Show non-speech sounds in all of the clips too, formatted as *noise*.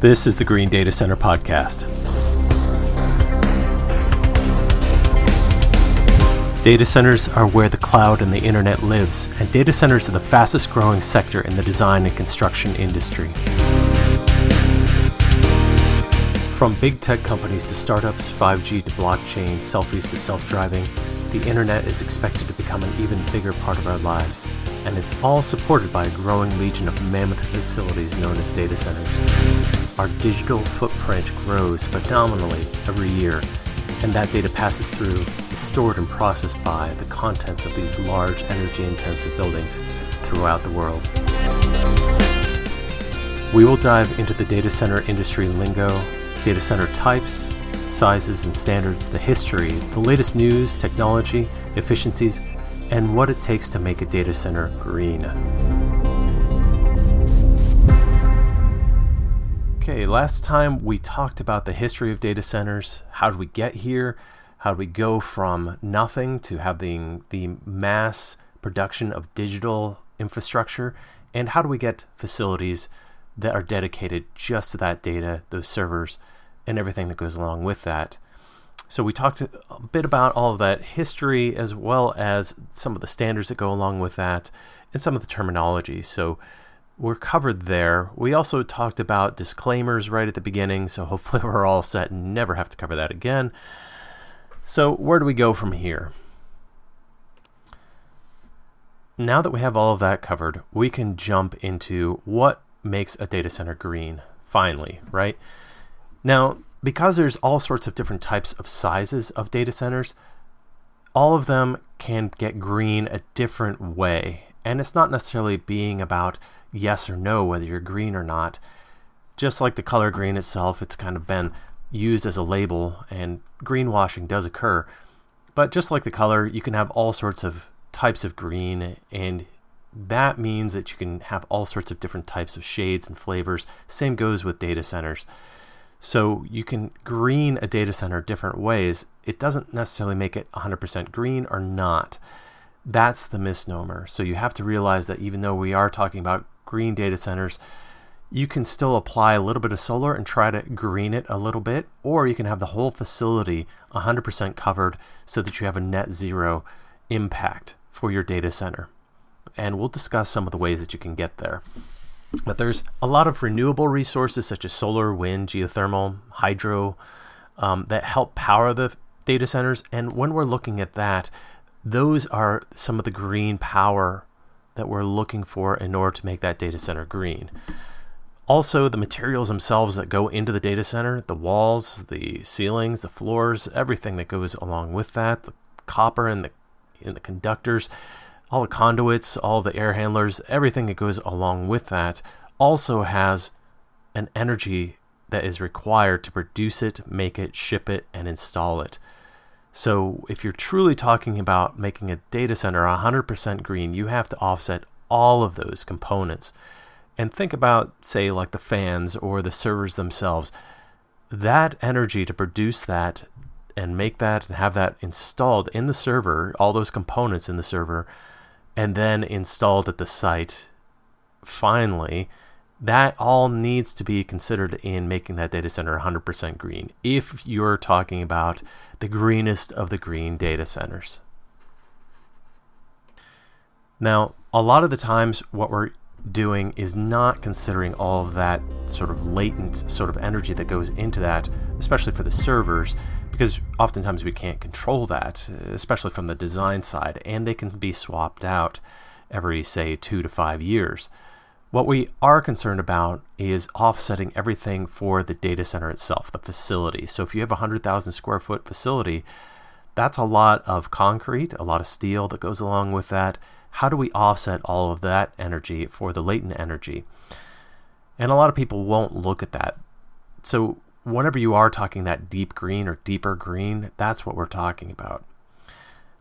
This is the Green Data Center Podcast. Data centers are where the cloud and the internet lives, and data centers are the fastest growing sector in the design and construction industry. From big tech companies to startups, 5G to blockchain, selfies to self driving, the internet is expected to become an even bigger part of our lives, and it's all supported by a growing legion of mammoth facilities known as data centers. Our digital footprint grows phenomenally every year, and that data passes through, is stored and processed by the contents of these large energy intensive buildings throughout the world. We will dive into the data center industry lingo, data center types, sizes and standards, the history, the latest news, technology, efficiencies, and what it takes to make a data center green. Okay, last time we talked about the history of data centers. How did we get here? How did we go from nothing to having the mass production of digital infrastructure? And how do we get facilities that are dedicated just to that data, those servers, and everything that goes along with that. So we talked a bit about all of that history as well as some of the standards that go along with that and some of the terminology. So we're covered there. We also talked about disclaimers right at the beginning, so hopefully *laughs* we're all set and never have to cover that again. So where do we go from here? Now that we have all of that covered, we can jump into what makes a data center green, finally, right? Now, because there's all sorts of different types of sizes of data centers, all of them can get green a different way. And it's not necessarily being about yes or no, whether you're green or not. Just like the color green itself, it's kind of been used as a label, and greenwashing does occur. But just like the color, you can have all sorts of types of green, and that means that you can have all sorts of different types of shades and flavors. Same goes with data centers. So you can green a data center different ways. It doesn't necessarily make it 100% green or not. That's the misnomer. So you have to realize that even though we are talking about green data centers, you can still apply a little bit of solar and try to green it a little bit, or you can have the whole facility 100% covered so that you have a net zero impact for your data center. And we'll discuss some of the ways that you can get there. But there's a lot of renewable resources such as solar, wind, geothermal, hydro um, that help power the data centers. And when we're looking at that, those are some of the green power that we're looking for in order to make that data center green. Also, the materials themselves that go into the data center the walls, the ceilings, the floors, everything that goes along with that, the copper and the, and the conductors all the conduits, all the air handlers, everything that goes along with that also has an energy that is required to produce it, make it, ship it, and install it. So, if you're truly talking about making a data center 100% green, you have to offset all of those components. And think about, say, like the fans or the servers themselves. That energy to produce that and make that and have that installed in the server, all those components in the server, and then installed at the site finally, that all needs to be considered in making that data center 100% green if you're talking about the greenest of the green data centers. Now, a lot of the times, what we're doing is not considering all of that sort of latent sort of energy that goes into that, especially for the servers, because oftentimes we can't control that, especially from the design side, and they can be swapped out every, say, two to five years. What we are concerned about is offsetting everything for the data center itself, the facility. So if you have a 100,000 square foot facility, that's a lot of concrete, a lot of steel that goes along with that. How do we offset all of that energy for the latent energy? And a lot of people won't look at that. So whenever you are talking that deep green or deeper green, that's what we're talking about.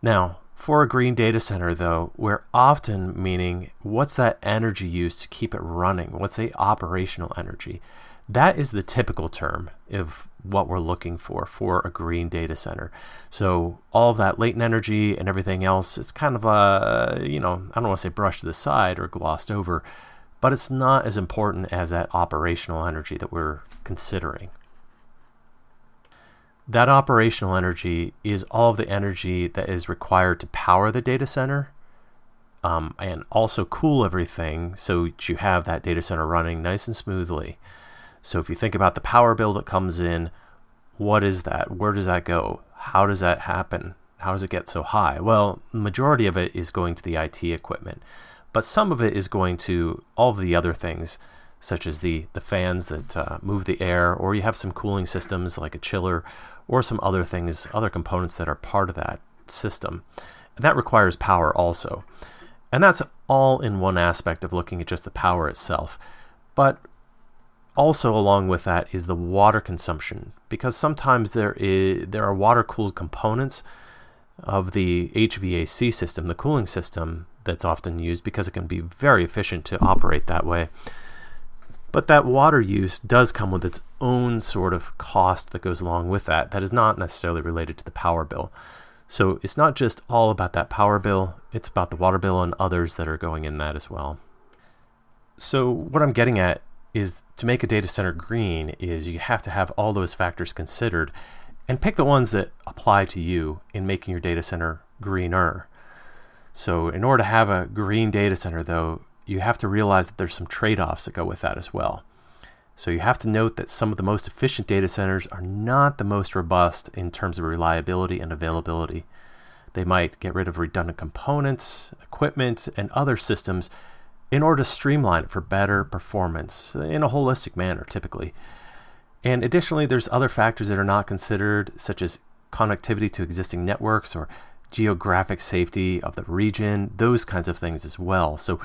Now, for a green data center, though, we're often meaning what's that energy used to keep it running? What's the operational energy? That is the typical term of what we're looking for for a green data center. So all that latent energy and everything else, it's kind of a, you know, I don't want to say brushed to the side or glossed over, but it's not as important as that operational energy that we're considering. That operational energy is all of the energy that is required to power the data center um, and also cool everything so that you have that data center running nice and smoothly. So if you think about the power bill that comes in, what is that? Where does that go? How does that happen? How does it get so high? Well, majority of it is going to the IT equipment, but some of it is going to all of the other things, such as the, the fans that uh, move the air, or you have some cooling systems like a chiller, or some other things, other components that are part of that system. And that requires power also. And that's all in one aspect of looking at just the power itself. But also along with that is the water consumption because sometimes there is there are water cooled components of the HVAC system, the cooling system that's often used because it can be very efficient to operate that way. But that water use does come with its own sort of cost that goes along with that that is not necessarily related to the power bill. So it's not just all about that power bill, it's about the water bill and others that are going in that as well. So what I'm getting at is to make a data center green is you have to have all those factors considered and pick the ones that apply to you in making your data center greener. So in order to have a green data center though, you have to realize that there's some trade-offs that go with that as well. So you have to note that some of the most efficient data centers are not the most robust in terms of reliability and availability. They might get rid of redundant components, equipment, and other systems in order to streamline it for better performance in a holistic manner, typically. And additionally, there's other factors that are not considered, such as connectivity to existing networks or geographic safety of the region, those kinds of things as well. So,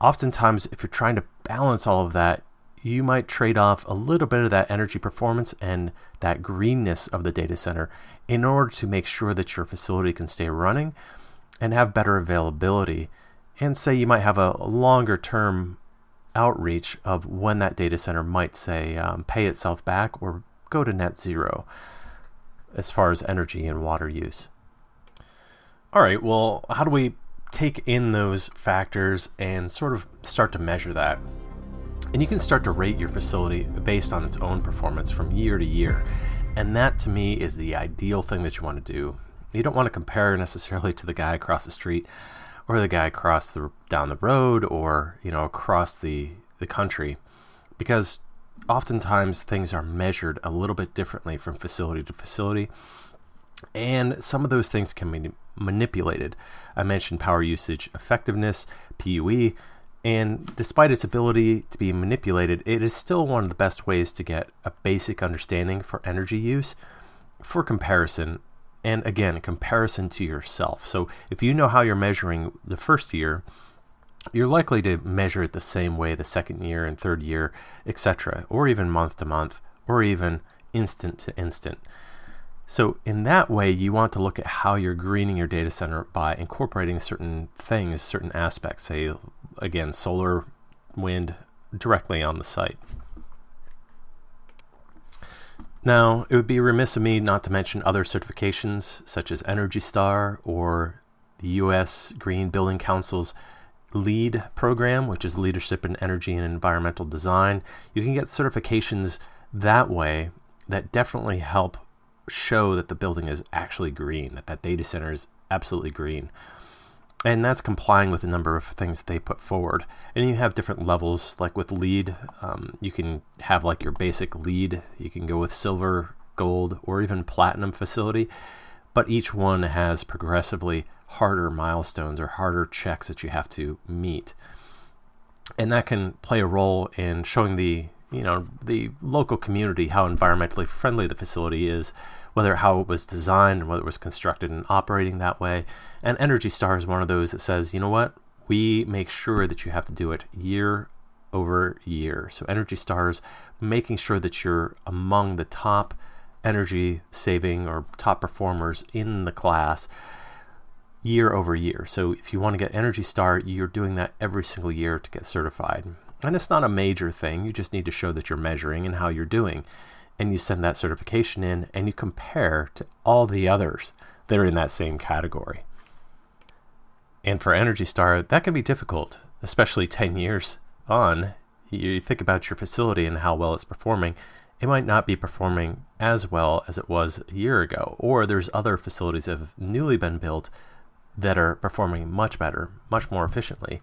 oftentimes, if you're trying to balance all of that, you might trade off a little bit of that energy performance and that greenness of the data center in order to make sure that your facility can stay running and have better availability and say you might have a longer term outreach of when that data center might say um, pay itself back or go to net zero as far as energy and water use. All right, well, how do we take in those factors and sort of start to measure that? And you can start to rate your facility based on its own performance from year to year. And that to me is the ideal thing that you want to do. You don't want to compare *laughs* necessarily to the guy across the street or the guy across the down the road or you know across the the country because oftentimes things are measured a little bit differently from facility to facility and some of those things can be manipulated i mentioned power usage effectiveness pue and despite its ability to be manipulated it is still one of the best ways to get a basic understanding for energy use for comparison and again, comparison to yourself. So if you know how you're measuring the first year, you're likely to measure it the same way the second year and third year, etc., or even month to month, or even instant to instant. So, in that way, you want to look at how you're greening your data center by incorporating certain things, certain aspects, say, again, solar, wind, directly on the site. Now, it would be remiss of me not to mention other certifications such as Energy Star or the U.S. Green Building Council's LEED program, which is Leadership in Energy and Environmental Design. You can get certifications that way that definitely help show that the building is actually green, that that data center is absolutely green and that's complying with a number of things that they put forward. And you have different levels, like with LEED, um, you can have like your basic LEED, you can go with silver, gold, or even platinum facility, but each one has progressively harder milestones or harder checks that you have to meet. And that can play a role in showing the you know the local community how environmentally friendly the facility is whether how it was designed, and whether it was constructed and operating that way. And Energy Star is one of those that says, you know what, we make sure that you have to do it year over year. So Energy Stars making sure that you're among the top energy saving or top performers in the class year over year. So if you want to get Energy Star, you're doing that every single year to get certified. And it's not a major thing. You just need to show that you're measuring and how you're doing and you send that certification in and you compare to all the others that are in that same category. And for Energy Star, that can be difficult, especially 10 years on, you think about your facility and how well it's performing, it might not be performing as well as it was a year ago. Or there's other facilities that have newly been built that are performing much better, much more efficiently.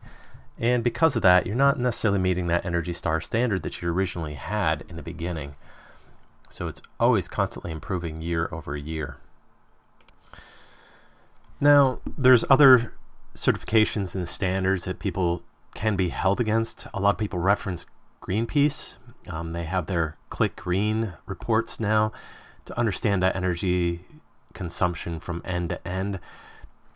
And because of that, you're not necessarily meeting that Energy Star standard that you originally had in the beginning. So it's always constantly improving year over year. Now, there's other certifications and standards that people can be held against. A lot of people reference Greenpeace. Um, they have their Click Green reports now to understand that energy consumption from end to end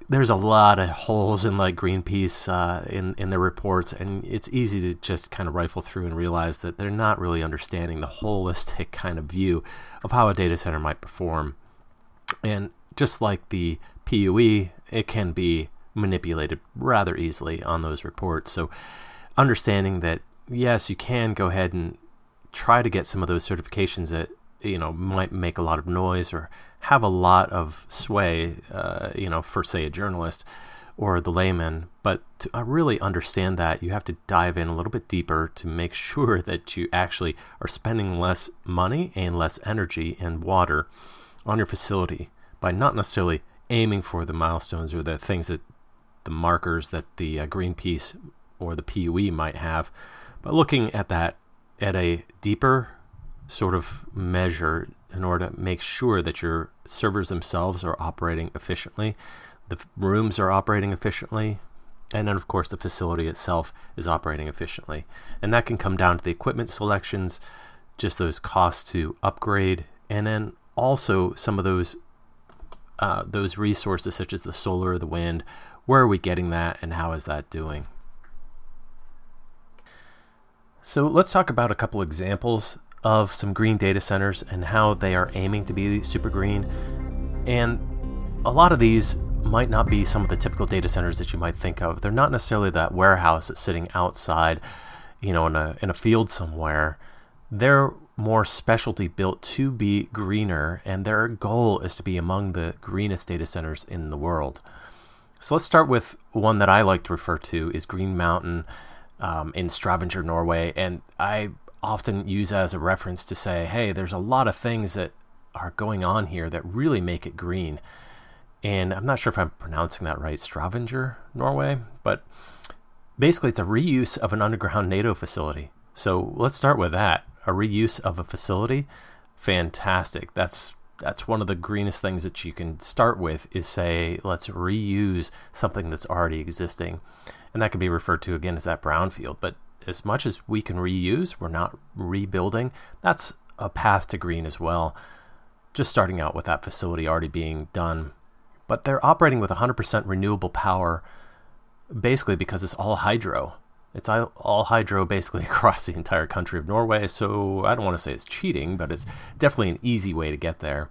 there's a lot of holes in like Greenpeace uh, in in their reports, and it's easy to just kind of rifle through and realize that they're not really understanding the holistic kind of view of how a data center might perform. And just like the PUE, it can be manipulated rather easily on those reports. So, understanding that yes, you can go ahead and try to get some of those certifications that you know might make a lot of noise or have a lot of sway, uh, you know, for say a journalist or the layman. But to uh, really understand that, you have to dive in a little bit deeper to make *laughs* sure that you actually are spending less money and less energy and water on your facility by not necessarily aiming for the milestones or the things that the markers that the uh, Greenpeace or the PUE might have, but looking at that at a deeper sort of measure in order to make sure that your servers themselves are operating efficiently, the rooms are operating efficiently, and then, of course, the facility itself is operating efficiently. And that can come down to the equipment selections, just those costs to upgrade, and then also some of those uh, those resources such as the solar, the wind. Where are we getting that, and how is that doing? So let's talk about a couple examples of some green data centers and how they are aiming to be super green. And a lot of these might not be some of the typical data centers that you might think of. They're not necessarily that warehouse that's sitting outside, you know, in a in a field somewhere. They're more specialty built to be greener, and their goal is to be among the greenest data centers in the world. So let's start with one that I like to refer to is Green Mountain um, in Stavanger, Norway, and I often use as a reference to say, hey, there's a lot of things that are going on here that really make it green. And I'm not sure if I'm pronouncing that right, Stavanger, Norway, but basically it's a reuse of an underground NATO facility. So let's start with that. A reuse of a facility, fantastic. That's that's one of the greenest things that you can start with is say let's reuse something that's already existing and that can be referred to again as that brownfield but as much as we can reuse, we're not rebuilding. That's a path to green as well. Just starting out with that facility already being done. But they're operating with 100% renewable power basically because it's all hydro. It's all hydro basically *laughs* across the entire country of Norway. So I don't want to say it's cheating, but it's definitely an easy way to get there.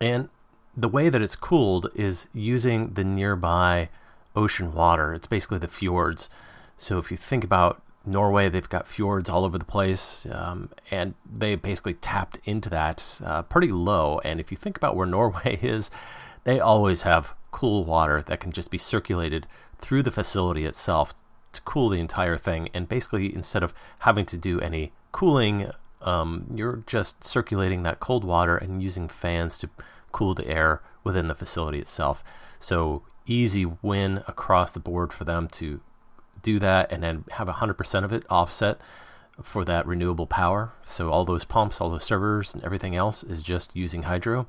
And the way that it's cooled is using the nearby ocean water. It's basically the fjords. So if you think about Norway, they've got fjords all over the place, um, and they basically tapped into that uh, pretty low. And if you think about where *laughs* Norway is, they always have cool water that can just be circulated through the facility itself to cool the entire thing. And basically, instead of having to do any cooling, um, you're just circulating that cold water and using fans to cool the air within the facility itself. So easy win across the board for them to do that and then have 100% of it offset for that renewable power. So all those pumps, all those servers, and everything else is just using hydro.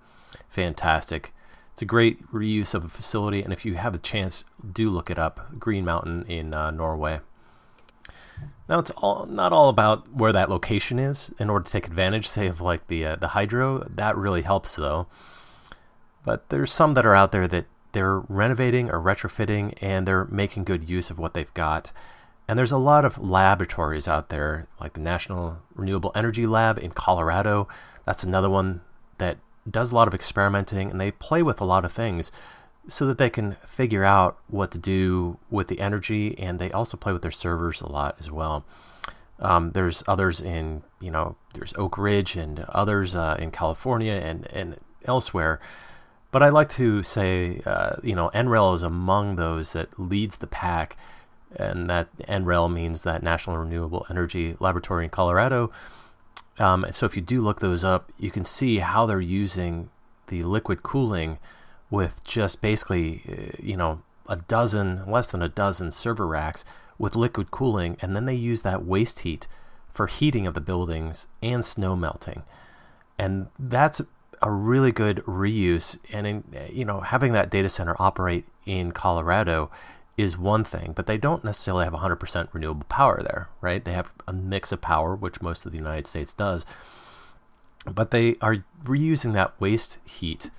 Fantastic. It's a great reuse of a facility, and if you have the chance, do look it up. Green Mountain in uh, Norway. Now it's all not all about where that location is in order to take advantage, say of like the uh, the hydro. That really helps though. But there's some that are out there that they're renovating or retrofitting and they're making good use of what they've got. And there's a lot of laboratories out there, like the National Renewable Energy Lab in Colorado. That's another one that does a lot of experimenting and they play with a lot of things so that they can figure out what to do with the energy and they also play with their servers a lot as well. Um, there's others in, you know, there's Oak Ridge and others uh, in California and, and elsewhere but I like to say, uh, you know, NREL is among those that leads the pack and that NREL means that National Renewable Energy Laboratory in Colorado. Um, so if you do look those up, you can see how they're using the liquid cooling with just basically, uh, you know, a dozen, less than a dozen server racks with liquid cooling, and then they use that waste heat for heating of the buildings and snow melting. And that's a really good reuse. And in, you know, having that data center operate in Colorado is one thing, but they don't necessarily have 100% renewable power there, right? They have a mix of power, which most of the United States does, but they are reusing that waste heat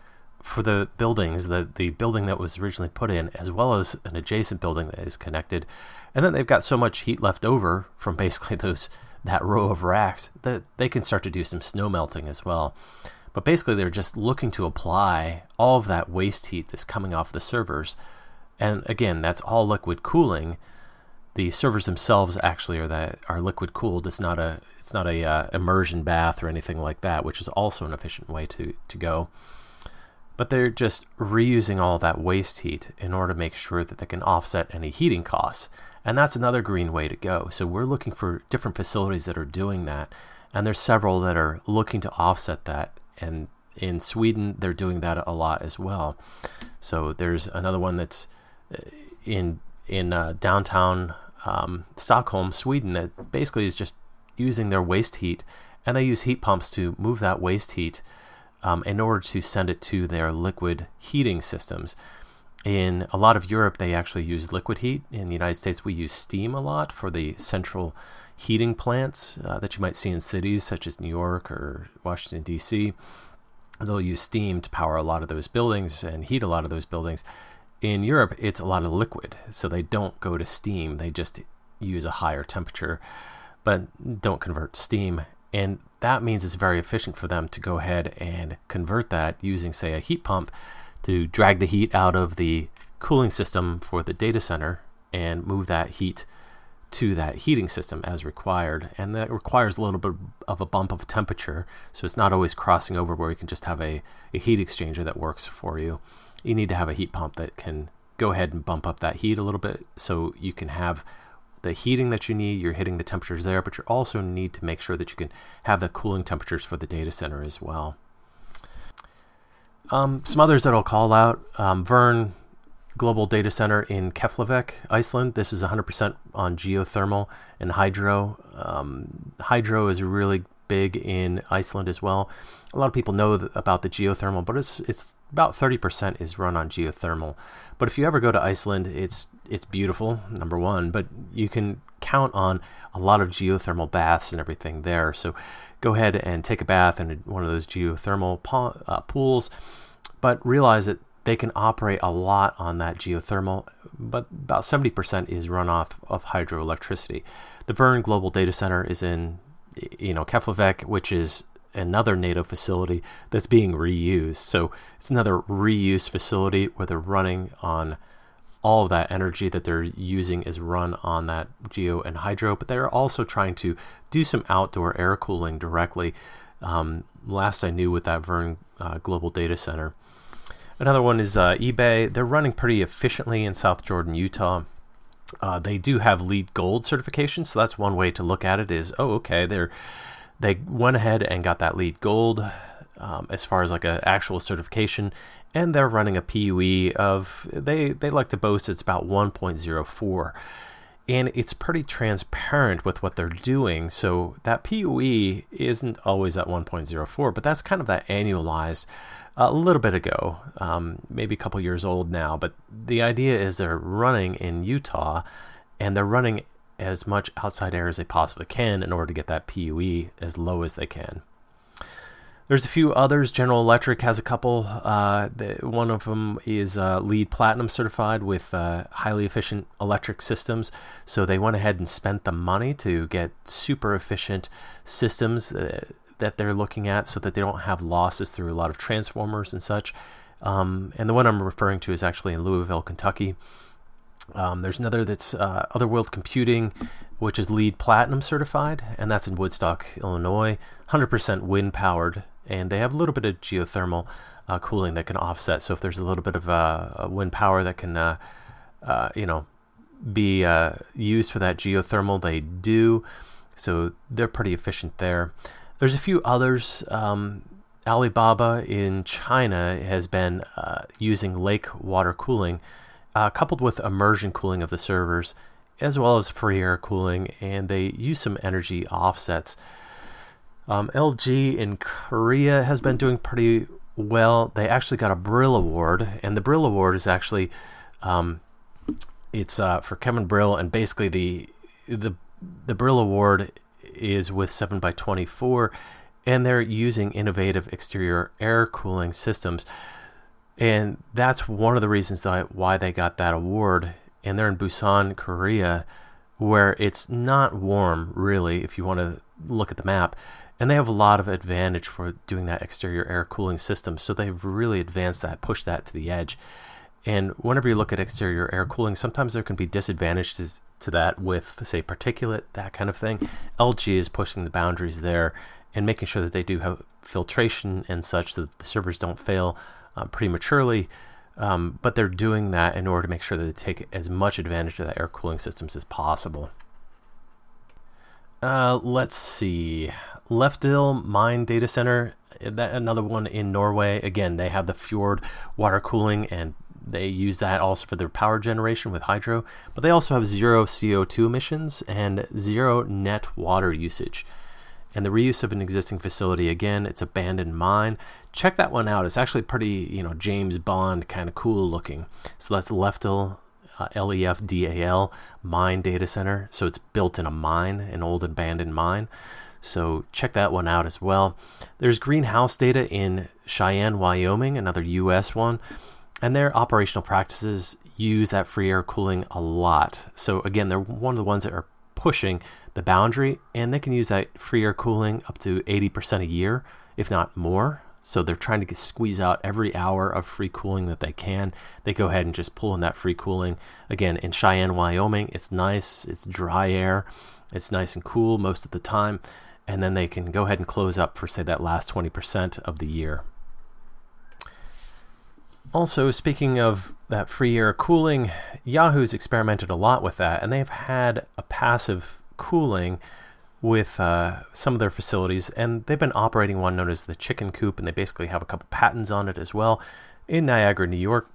for the buildings, the, the building that was originally put in, as well as an adjacent building that is connected. And then they've got so much heat left over from *laughs* basically those that row of racks that they can start to do some snow melting as well. But basically, they're just looking to apply all of that waste heat that's coming off the servers. And again, that's all liquid cooling. The servers themselves actually are that are liquid cooled. It's not a it's not a uh, immersion bath or anything like that, which is also an efficient way to to go. But they're just reusing all that waste heat in order to make sure that they can offset any heating costs. And that's another green way to go. So we're looking for different facilities that are doing that. And there's several that are looking to offset that and in Sweden they're doing that a lot as well. So there's another one that's uh, in in uh, downtown um, Stockholm, Sweden, that basically is just using their waste heat, and they use heat pumps to move that waste heat um, in order to send it to their liquid heating systems. In a lot of Europe, they actually use liquid heat. In the United States, we use steam a lot for the central heating plants uh, that you might see in cities such as New York or Washington, D.C. They'll use steam to power a lot of those buildings and heat a lot of those buildings. In Europe, it's a lot of liquid, so they don't go to steam. They just use a higher temperature, but don't convert to steam. And that means it's very efficient for them to go ahead and convert that using, say, a heat pump to drag the heat out of the cooling system for the data center and move that heat to that heating system as required. And that requires a little bit of a bump of temperature. So it's not always crossing over where you can just have a, a heat exchanger that works for you. You need to have a heat pump that can go ahead and bump up that heat a little bit so you can have the heating that you need. You're hitting the temperatures there, but you also need to make sure that you can have the cooling temperatures for the data center as well. Um, some others that I'll call out um, Verne global data center in Keflavik, Iceland. This is 100% on geothermal and hydro. Um, hydro is really big in Iceland as well. A lot of people know about the geothermal, but it's it's about 30% is run on geothermal. But if you ever go to Iceland, it's it's beautiful, number one, but you can count on a lot of geothermal baths and everything there. So go ahead and take a bath in one of those geothermal uh, pools, but realize that they can operate a lot on that geothermal, but about 70% is runoff of hydroelectricity. The Verne Global Data Center is in, you know, Keflavik, which is another NATO facility that's being reused. So it's another reuse facility where they're running on all of that energy that they're using is run on that geo and hydro, but they're also trying to do some outdoor air cooling directly. Um, last I knew with that Verne uh, Global Data Center. Another one is uh, eBay. They're running pretty efficiently in South Jordan, Utah. Uh, they do have LEED Gold certification, so that's one way to look at it. Is oh okay, they're they went ahead and got that LEED Gold um, as far as like an actual certification, and they're running a PUE of they they like to boast it's about 1.04 and it's pretty transparent with what they're doing. So that PUE isn't always at 1.04, but that's kind of that annualized a little bit ago, um, maybe a couple years old now. But the idea is they're running in Utah and they're running as much outside air as they possibly can in order to get that PUE as low as they can. There's a few others. General Electric has a couple. Uh, the, one of them is uh, LEED Platinum certified with uh, highly efficient electric systems. So they went ahead and spent the money to get super efficient systems uh, that they're looking at so that they don't have losses through a lot of transformers and such. Um, and the one I'm referring to is actually in Louisville, Kentucky. Um, there's another that's uh, Other World Computing, which is LEED Platinum certified, and that's in Woodstock, Illinois. 100% wind powered, and they have a little bit of geothermal uh, cooling that can offset. So if there's a little bit of uh, wind power that can, uh, uh, you know, be uh, used for that geothermal, they do. So they're pretty efficient there. There's a few others. Um, Alibaba in China has been uh, using lake water cooling, uh, coupled with immersion cooling of the servers, as well as free air cooling, and they use some energy offsets. Um, LG in Korea has been doing pretty well. They actually got a Brill Award, and the Brill Award is actually um, it's uh, for Kevin Brill, and basically the the the Brill Award is with seven by twenty four, and they're using innovative exterior air cooling systems, and that's one of the reasons that why they got that award. And they're in Busan, Korea, where it's not warm really. If you want to look at the map, and they have a lot of advantage for doing that exterior air cooling system. So they've really advanced that, pushed that to the edge. And whenever you look at exterior air cooling, sometimes there can be disadvantages to that with, say, particulate, that kind of thing. LG is pushing the boundaries there and making sure that they do have filtration and such so that the servers don't fail uh, prematurely. Um, but they're doing that in order to make sure that they take as much advantage of the air cooling systems as possible. Uh, let's see. Lefdal Mine Data Center, that another one in Norway. Again, they have the fjord water cooling and they use that also for their power generation with hydro, but they also have zero CO2 emissions and zero net water usage. And the reuse of an existing facility, again, it's abandoned mine. Check that one out. It's actually pretty, you know, James Bond kind of cool looking. So that's Lefdal, uh, L E F D A L, mine data center. So it's built in a mine, an old abandoned mine. So check that one out as well. There's greenhouse data in Cheyenne, Wyoming, another US one. And their operational practices use that free air cooling a lot. So again, they're one of the ones that are pushing the boundary and they can use that free air cooling up to 80% a year, if not more. So they're trying to get, squeeze out every hour of free cooling that they can. They go ahead and just pull in that free cooling. Again, in Cheyenne, Wyoming, it's nice, it's dry air, it's nice and cool most of the time and then they can go ahead and close up for, say, that last 20% of the year. Also, speaking of that free air cooling, Yahoo's experimented a lot with that, and they've had a passive cooling with uh, some of their facilities, and they've been operating one known as the Chicken Coop, and they basically have a couple patents on it as well in Niagara, New York,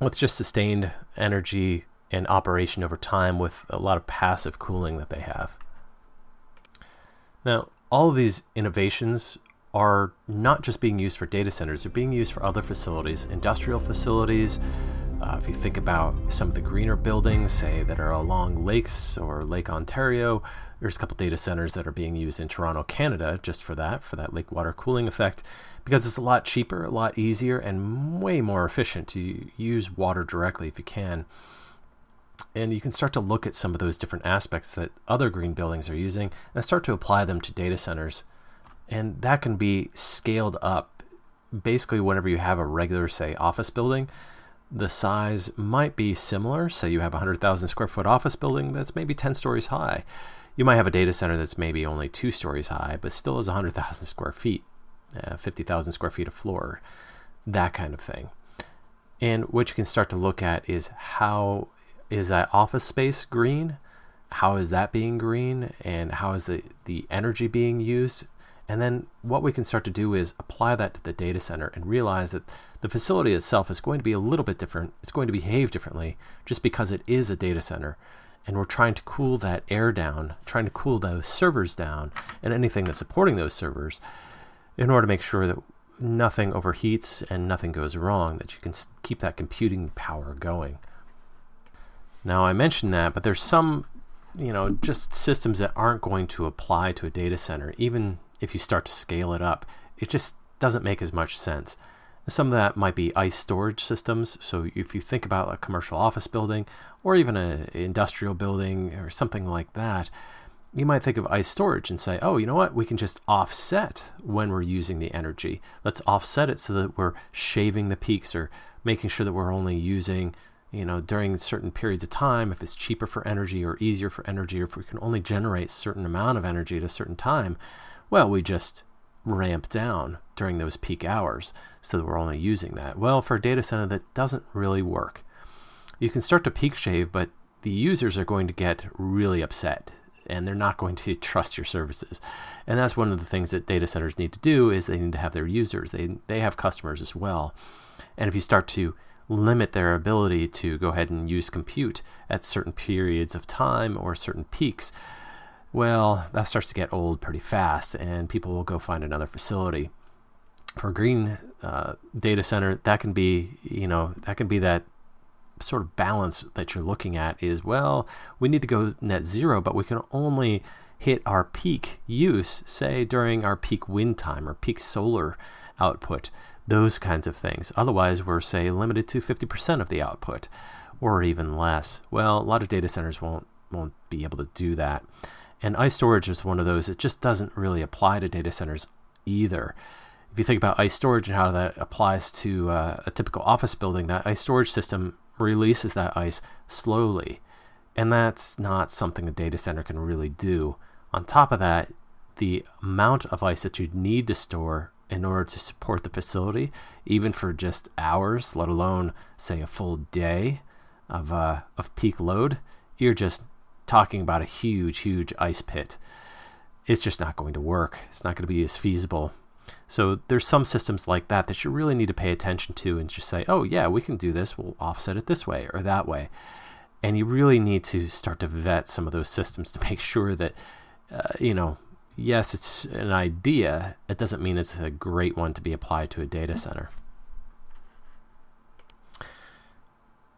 with just sustained energy and operation over time with a lot of passive cooling that they have. Now, all of these innovations are not just being used for data centers, they're being used for other facilities, industrial facilities. Uh, if you think about some of the greener buildings, say that are along lakes or Lake Ontario, there's a couple data centers that are being used in Toronto, Canada, just for that, for that lake water cooling effect, because it's a lot cheaper, a lot easier, and way more efficient to use water directly if you can and you can start to look at some of those different aspects that other green buildings are using and start to apply them to data centers. And that can be scaled up. Basically, whenever you have a regular, say, office building, the size might be similar. Say you have a 100,000 square foot office building that's maybe 10 stories high. You might have a data center that's maybe only two stories high, but still is 100,000 square feet, uh, 50,000 square feet of floor, that kind of thing. And what you can start to look at is how is that office space green? How is that being green? And how is the, the energy being used? And then what we can start to do is apply that to the data center and realize that the facility itself is going to be a little bit different. It's going to behave differently just because it is a data center. And we're trying to cool that air down, trying to cool those servers down, and anything that's supporting those servers in order to make sure that nothing overheats and nothing goes wrong, that you can keep that computing power going. Now, I mentioned that, but there's some, you know, just systems that aren't going to apply to a data center, even if you start to scale it up. It just doesn't make as much sense. Some of that might be ice storage systems. So if you think about a commercial office building or even an industrial building or something like that, you might think of ice storage and say, oh, you know what? We can just offset when we're using the energy. Let's offset it so that we're shaving the peaks or making sure that we're only using you know, during certain periods of time, if it's cheaper for energy or easier for energy, or if we can only generate certain amount of energy at a certain time, well, we just ramp down during those peak hours so that we're only using that. Well, for a data center, that doesn't really work. You can start to peak shave, but the users are going to get really upset and they're not going to *laughs* trust your services. And that's one of the things that data centers need to do is they need to have their users. They they have customers as well. And if you start to limit their ability to go ahead and use compute at certain periods of time or certain peaks, well, that starts to get old pretty fast, and people will go find another facility. For a green uh, data center, that can be, you know, that can be that sort of balance that you're looking at is well, we need to go net zero, but we can only hit our peak use, say during our peak wind time or peak solar output, those kinds of things. Otherwise, we're, say, limited to 50% of the output or even less. Well, a lot of data centers won't, won't be able to do that. And ice storage is one of those, it just doesn't really apply to data centers either. If you think about ice storage and how that applies to uh, a typical office building, that ice storage system releases that ice slowly. And that's not something a data center can really do. On top of that, the amount of ice that you need to store in order to support the facility, even for just hours, let alone say a full day of uh, of peak load, you're just talking about a huge, huge ice pit. It's just not going to work. It's not going to be as feasible so there's some systems like that that you really need to pay attention to and just say, oh yeah, we can do this. We'll offset it this way or that way. And you really need to start to vet some of those systems to *laughs* make sure that, uh, you know, yes, it's an idea. It doesn't mean it's a great one to be applied to a data center.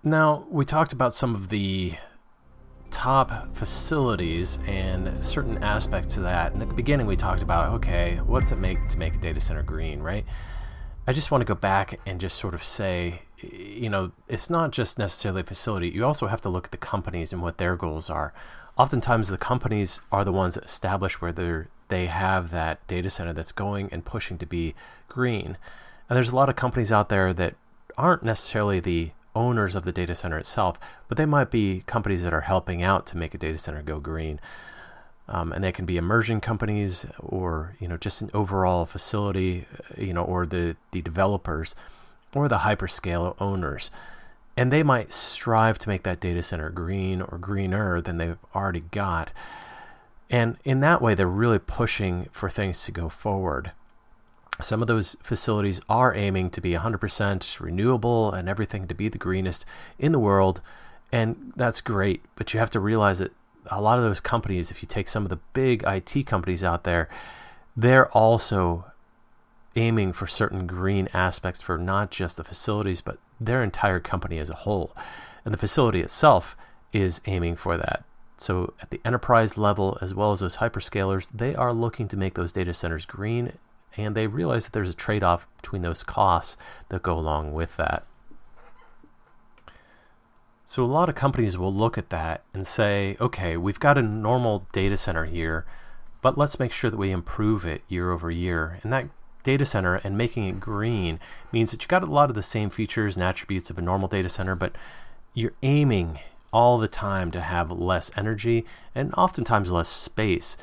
Now, we talked about some of the top facilities and certain aspects to that. And at the beginning, we talked about okay, what's it make to make a data center green, right? I just want to go back and just sort of say, you know, it's not just necessarily a facility. You also have to look at the companies and what their goals are. Oftentimes, the companies are the ones that establish whether they have that data center that's going and pushing to be green. And there's a lot of companies out there that aren't necessarily the owners of the data center itself, but they might be companies that are helping out to make a data center go green. Um, and they can be immersion companies or you know just an overall facility uh, you know or the the developers or the hyperscale owners. And they might strive to make that data center green or greener than they've already got. And in that way they're really pushing for things to go forward some of those facilities are aiming to be 100% renewable and everything to be the greenest in the world. And that's great. But you have to realize that a lot of those companies, if you take some of the big IT companies out there, they're also aiming for certain green aspects for not just the facilities, but their entire company as a whole. And the facility itself is aiming for that. So at the enterprise level, as well as those hyperscalers, they are looking to make those data centers green and they realize that there's a trade off between those costs that go along with that. So, a lot of companies will look at that and say, okay, we've got a normal data center here, but let's make sure that we improve it year over year. And that data center and making it green means that you got a lot of the same features and attributes of a normal data center, but you're aiming all the time to have less energy and oftentimes less space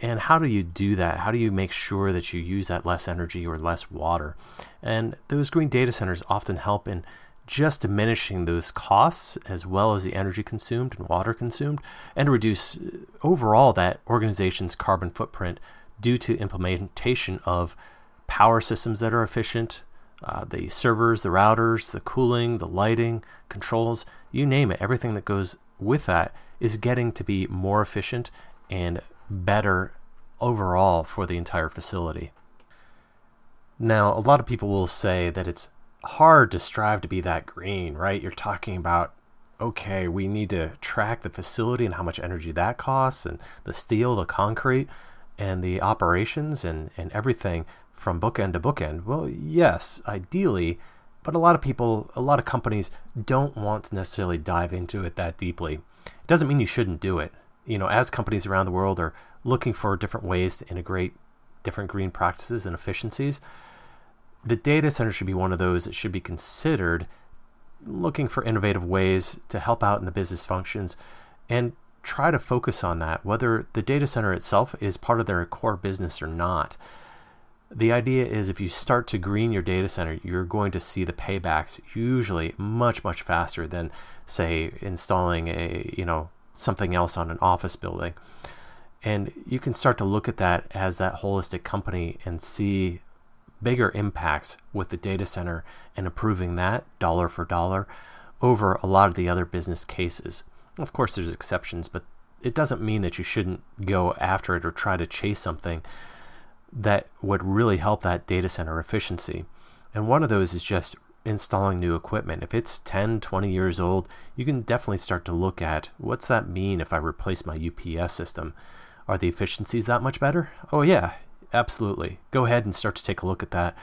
and how do you do that? How do you make sure that you use that less energy or less water? And those green data centers often help in just diminishing those costs as well as the energy consumed and water consumed, and reduce uh, overall that organization's carbon footprint due to implementation of power systems that are efficient, uh, the servers, the routers, the cooling, the lighting, controls, you name it, everything that goes with that is getting to be more efficient and better overall for the entire facility. Now, a lot of people will say that it's hard to strive to be that green, right? You're talking about, okay, we need to track the facility and how much energy that costs, and the steel, the concrete, and the operations and, and everything from bookend to bookend. Well, yes, ideally, but a lot of people, a lot of companies don't want to necessarily dive into it that deeply. It doesn't mean you shouldn't do it you know, as companies around the world are looking for different ways to integrate different green practices and efficiencies, the data center should be one of those that should be considered looking for innovative ways to help out in the business functions and try to focus on that, whether the data center itself is part of their core business or not. The idea is if you start to green your data center, you're going to see the paybacks usually much much faster than say installing a, you know, something else on an office building. And you can start to look at that as that holistic company and see bigger impacts with the data center and improving that dollar for dollar over a lot of the other business cases. Of course, there's exceptions, but it doesn't mean that you shouldn't go after it or try to chase something that would really help that data center efficiency. And one of those is just installing new equipment. If it's 10, 20 years old, you can definitely start to look at what's that mean if I replace my UPS system? Are the efficiencies that much better? Oh, yeah, absolutely. Go ahead and start to take a look at that.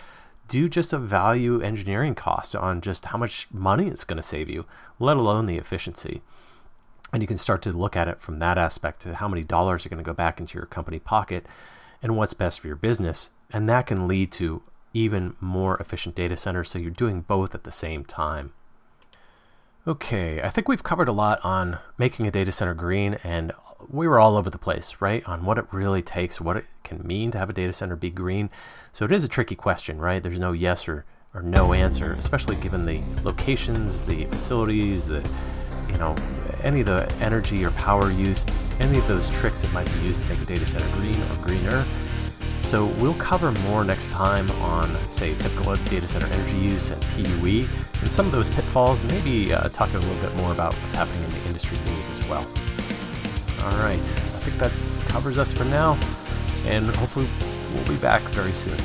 Do just a value engineering cost on just how much money it's going to save you, let alone the efficiency. And you can start to look at it from that aspect to how many dollars are going to go back into your company pocket and what's best for your business. And that can lead to even more efficient data centers. So you're doing both at the same time. Okay, I think we've covered a lot on making a data center green, and we were all over the place, right? On what it really takes, what it can mean to have a data center be green. So it is a tricky question, right? There's no yes or, or no answer, especially given the locations, the facilities, the you know, any of the energy or power use, any of those tricks that might be used to make a data center green or greener. So we'll cover more next time on, say, typical data center energy use and PUE, and some of those pitfalls, maybe uh, talking a little bit more about what's happening in the industry news as well. All right, I think that covers us for now, and hopefully we'll be back very soon.